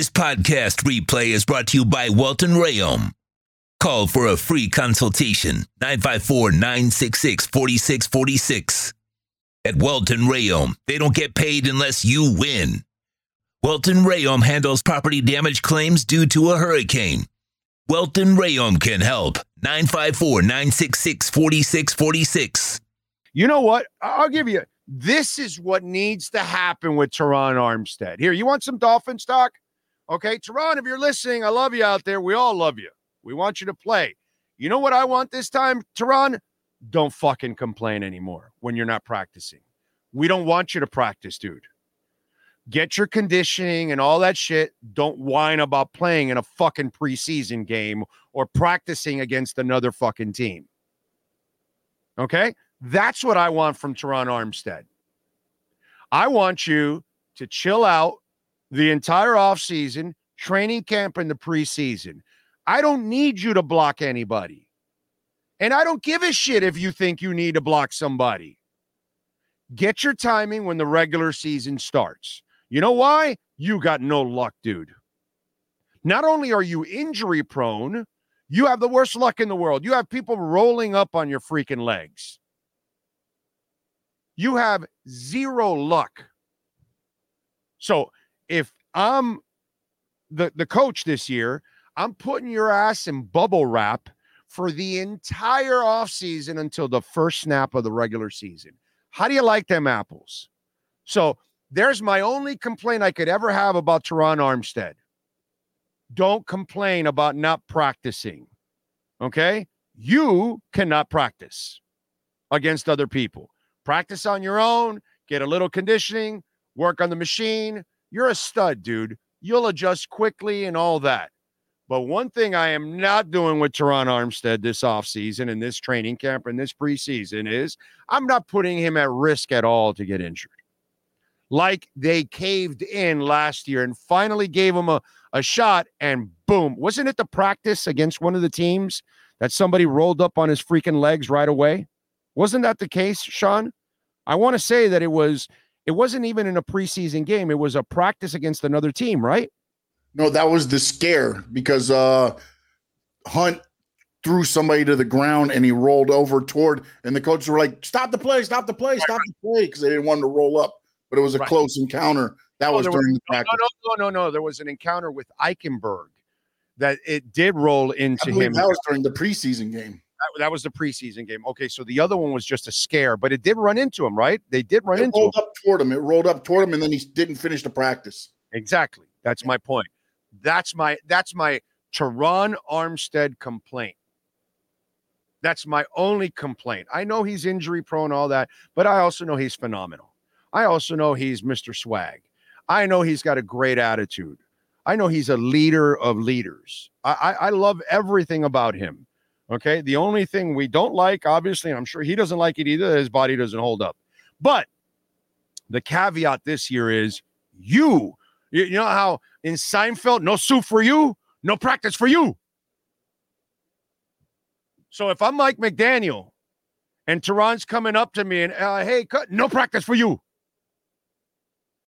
This podcast replay is brought to you by Welton Rayom. Call for a free consultation 954 966 4646. At Welton Rayom, they don't get paid unless you win. Welton Rayom handles property damage claims due to a hurricane. Welton Rayom can help. 954 966 4646. You know what? I'll give you this is what needs to happen with Terron Armstead. Here, you want some Dolphin stock? Okay, Terron, if you're listening, I love you out there. We all love you. We want you to play. You know what I want this time, Terron? Don't fucking complain anymore when you're not practicing. We don't want you to practice, dude. Get your conditioning and all that shit. Don't whine about playing in a fucking preseason game or practicing against another fucking team. Okay? That's what I want from Terron Armstead. I want you to chill out the entire offseason, training camp in the preseason. I don't need you to block anybody. And I don't give a shit if you think you need to block somebody. Get your timing when the regular season starts. You know why? You got no luck, dude. Not only are you injury prone, you have the worst luck in the world. You have people rolling up on your freaking legs. You have zero luck. So if I'm the, the coach this year, I'm putting your ass in bubble wrap for the entire offseason until the first snap of the regular season. How do you like them apples? So there's my only complaint I could ever have about Terron Armstead. Don't complain about not practicing. Okay? You cannot practice against other people. Practice on your own, get a little conditioning, work on the machine. You're a stud, dude. You'll adjust quickly and all that. But one thing I am not doing with Terron Armstead this offseason and this training camp and this preseason is I'm not putting him at risk at all to get injured. Like they caved in last year and finally gave him a, a shot, and boom. Wasn't it the practice against one of the teams that somebody rolled up on his freaking legs right away? Wasn't that the case, Sean? I want to say that it was it wasn't even in a preseason game. It was a practice against another team, right? No, that was the scare because uh Hunt threw somebody to the ground and he rolled over toward and the coaches were like, Stop the play, stop the play, stop the play, because they didn't want him to roll up. But it was a Right. close encounter. That No, was during was- the practice. No, no, no, no, no. There was an encounter with Eichenberg that it did roll into him. that was during the preseason game. That, was the preseason game. Okay, so the other one was just a scare, but it did run into him, right? They did run It into him. rolled up toward him. It rolled up toward him, and then he didn't finish the practice. Exactly. That's my point. That's my that's my Terron Armstead complaint. That's my only complaint. I know he's injury prone, all that, but I also know he's phenomenal. I also know he's Mr. Swag. I know he's got a great attitude. I know he's a leader of leaders. I, I, I love everything about him. Okay. The only thing we don't like, obviously, and I'm sure he doesn't like it either, his body doesn't hold up. But the caveat this year is you. You, know how in Seinfeld, no soup for you, no practice for you. So if I'm Mike McDaniel and Terron's coming up to me and uh, hey, no practice for you.